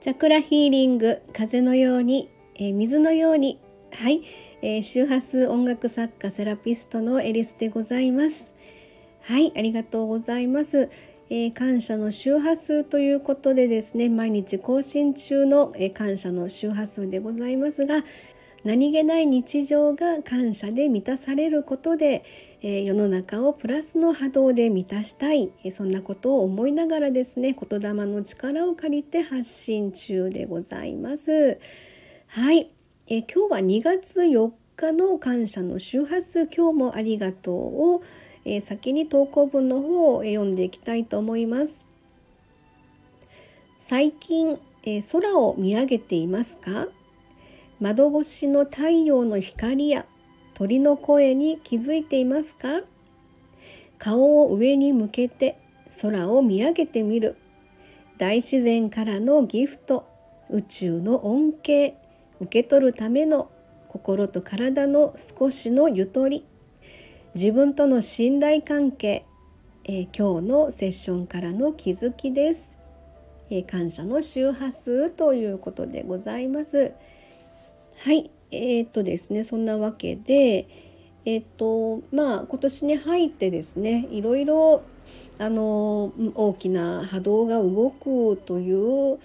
チャクラヒーリング風のように、えー、水のようにはい、えー、周波数音楽作家セラピストのエリスでございます。はいありがとうございます、えー、感謝の周波数ということでですね毎日更新中の、えー、感謝の周波数でございますが何気ない日常が感謝で満たされることで、えー、世の中をプラスの波動で満たしたい、えー、そんなことを思いながらですね言霊の力を借りて発信中でございます。はい、えー、今日は2月4日の感謝の周波数今日もありがとうを、え先に投稿文の方を読んでいきたいと思います。最近、え空を見上げていますか？窓越しの太陽の光や鳥の声に気づいていますか？顔を上に向けて空を見上げてみる。大自然からのギフト宇宙の恩恵受け取るための心と体の少しのゆとり。自分との信頼関係、えー、今日のセッションからの気づきです、えー、感謝の周波数ということでございます。はい。えー、っとですねそんなわけでえー、っとまあ今年に入ってですねいろいろあの大きな波動が動くという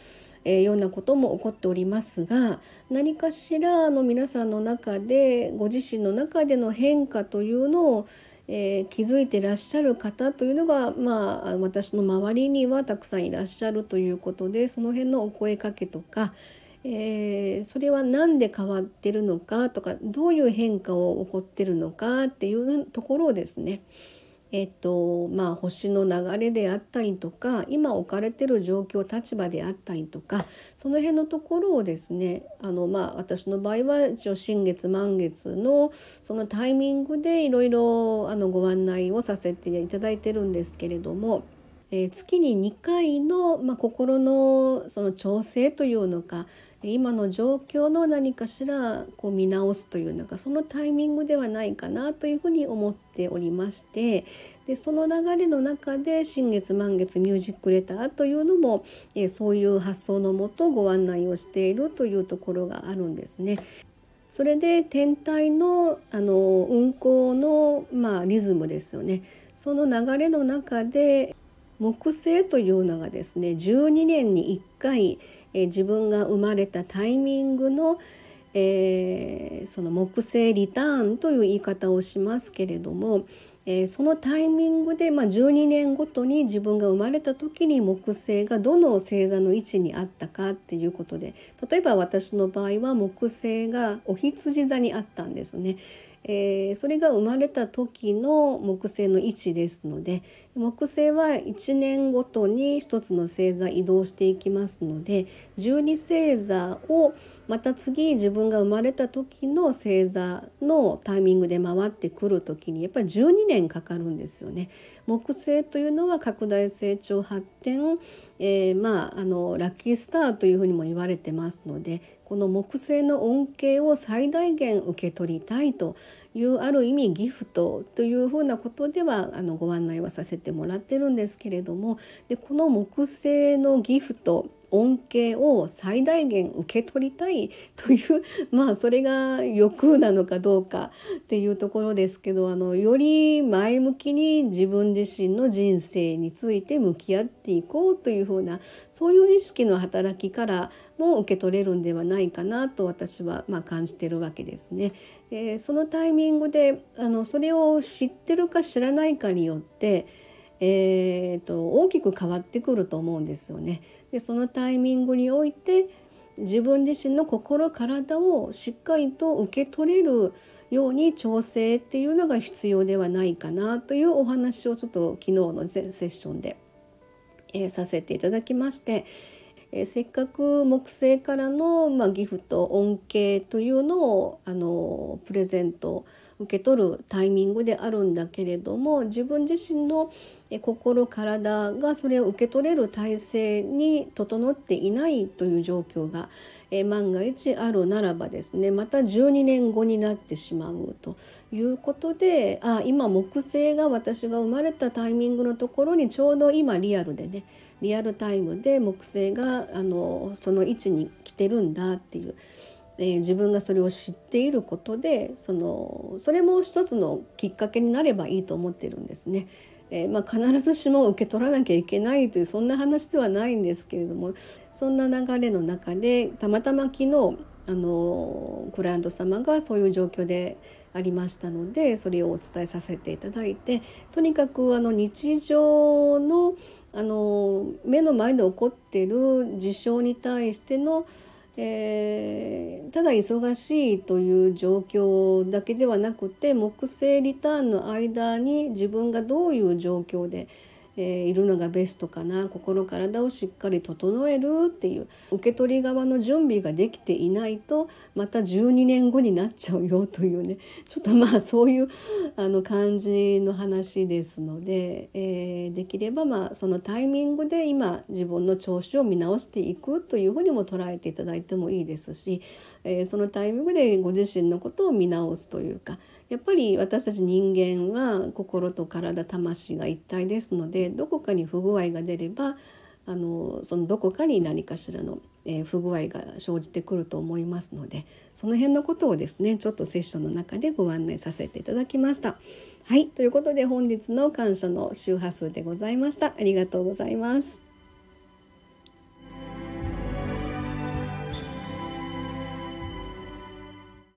えー、ようなことも起こっておりますが何かしらの皆さんの中でご自身の中での変化というのを、えー、気づいてらっしゃる方というのが、まあ、私の周りにはたくさんいらっしゃるということでその辺のお声かけとかえー、それは何で変わってるのかとかどういう変化を起こってるのかっていうところをですねえっとまあ、星の流れであったりとか今置かれてる状況立場であったりとかその辺のところをですねあの、まあ、私の場合は一応新月満月のそのタイミングでいろいろご案内をさせていただいてるんですけれども。えー、月に2回の、まあ、心のその調整というのか今の状況の何かしらこう見直すというなんかそのタイミングではないかなというふうに思っておりましてでその流れの中で新月満月ミュージックレターというのも、えそういう発想のもとご案内をしているというところがあるんですね。それで天体のあの運行の、まあ、リズムですよねその流れの中で木星というのがですね12年に1回え自分が生まれたタイミングの、えー、その木星リターンという言い方をしますけれども、えー、そのタイミングで、まあ、12年ごとに自分が生まれた時に木星がどの星座の位置にあったかっていうことで例えば私の場合は木星がお羊座にあったんですね。えー、それが生まれた時の木星の位置ですので木星は1年ごとに1つの星座移動していきますので12星座をまた次自分が生まれた時の星座のタイミングで回ってくる時にやっぱり12年かかるんですよね。木星というのは拡大成長発展、えー、まああのラッキースターというふうにも言われてますのでこの木星の恩恵を最大限受け取りたいというある意味ギフトというふうなことではあのご案内はさせてもらってるんですけれどもでこの木星のギフト恩恵を最大限受け取りたいという まあそれが欲なのかどうかっていうところですけどあのより前向きに自分自身の人生について向き合っていこうというふうなそういう意識の働きからも受け取れるんではないかなと私はま感じてるわけですね。えー、そのタイミングであのそれを知ってるか知らないかによってえーと、大きく変わってくると思うんですよね。でそのタイミングにおいて自分自身の心体をしっかりと受け取れるように調整っていうのが必要ではないかなというお話をちょっと昨日の全セッションで、えー、させていただきまして、えー、せっかく木星からの、まあ、ギフト恩恵というのをあのプレゼント受け取るタイミングであるんだけれども自分自身の心体がそれを受け取れる体制に整っていないという状況が万が一あるならばですねまた12年後になってしまうということであ今木星が私が生まれたタイミングのところにちょうど今リアルでねリアルタイムで木星があのその位置に来てるんだっていう、えー、自分がそれを知っていることでそのそれも一つのきっかけになればいいと思ってるんですね。えー、まあ、必ずしも受け取らなきゃいけないというそんな話ではないんですけれどもそんな流れの中でたまたま昨日あのクライアント様がそういう状況でありましたのでそれをお伝えさせていただいてとにかくあの日常のあの目の前で起こっている事象に対しての、えー、ただ忙しいという状況だけではなくて木星リターンの間に自分がどういう状況でえー、いるのがベストかな。心体をしっかり整えるっていう。受け取り側の準備ができていないとまた12年後になっちゃうよというね。ちょっとまあそういうあの感じの話ですので、えー、できればまあそのタイミングで今自分の調子を見直していくというふうにも捉えていただいてもいいですし、えー、そのタイミングでご自身のことを見直すというかやっぱり私たち人間は心と体魂が一体ですのでどこかに不具合が出ればあのそのどこかに何かしらの、え、不具合が生じてくると思いますのでその辺のことをですねちょっとセッションの中でご案内させていただきました。はいということで本日の感謝の周波数でございました。ありがとうございます。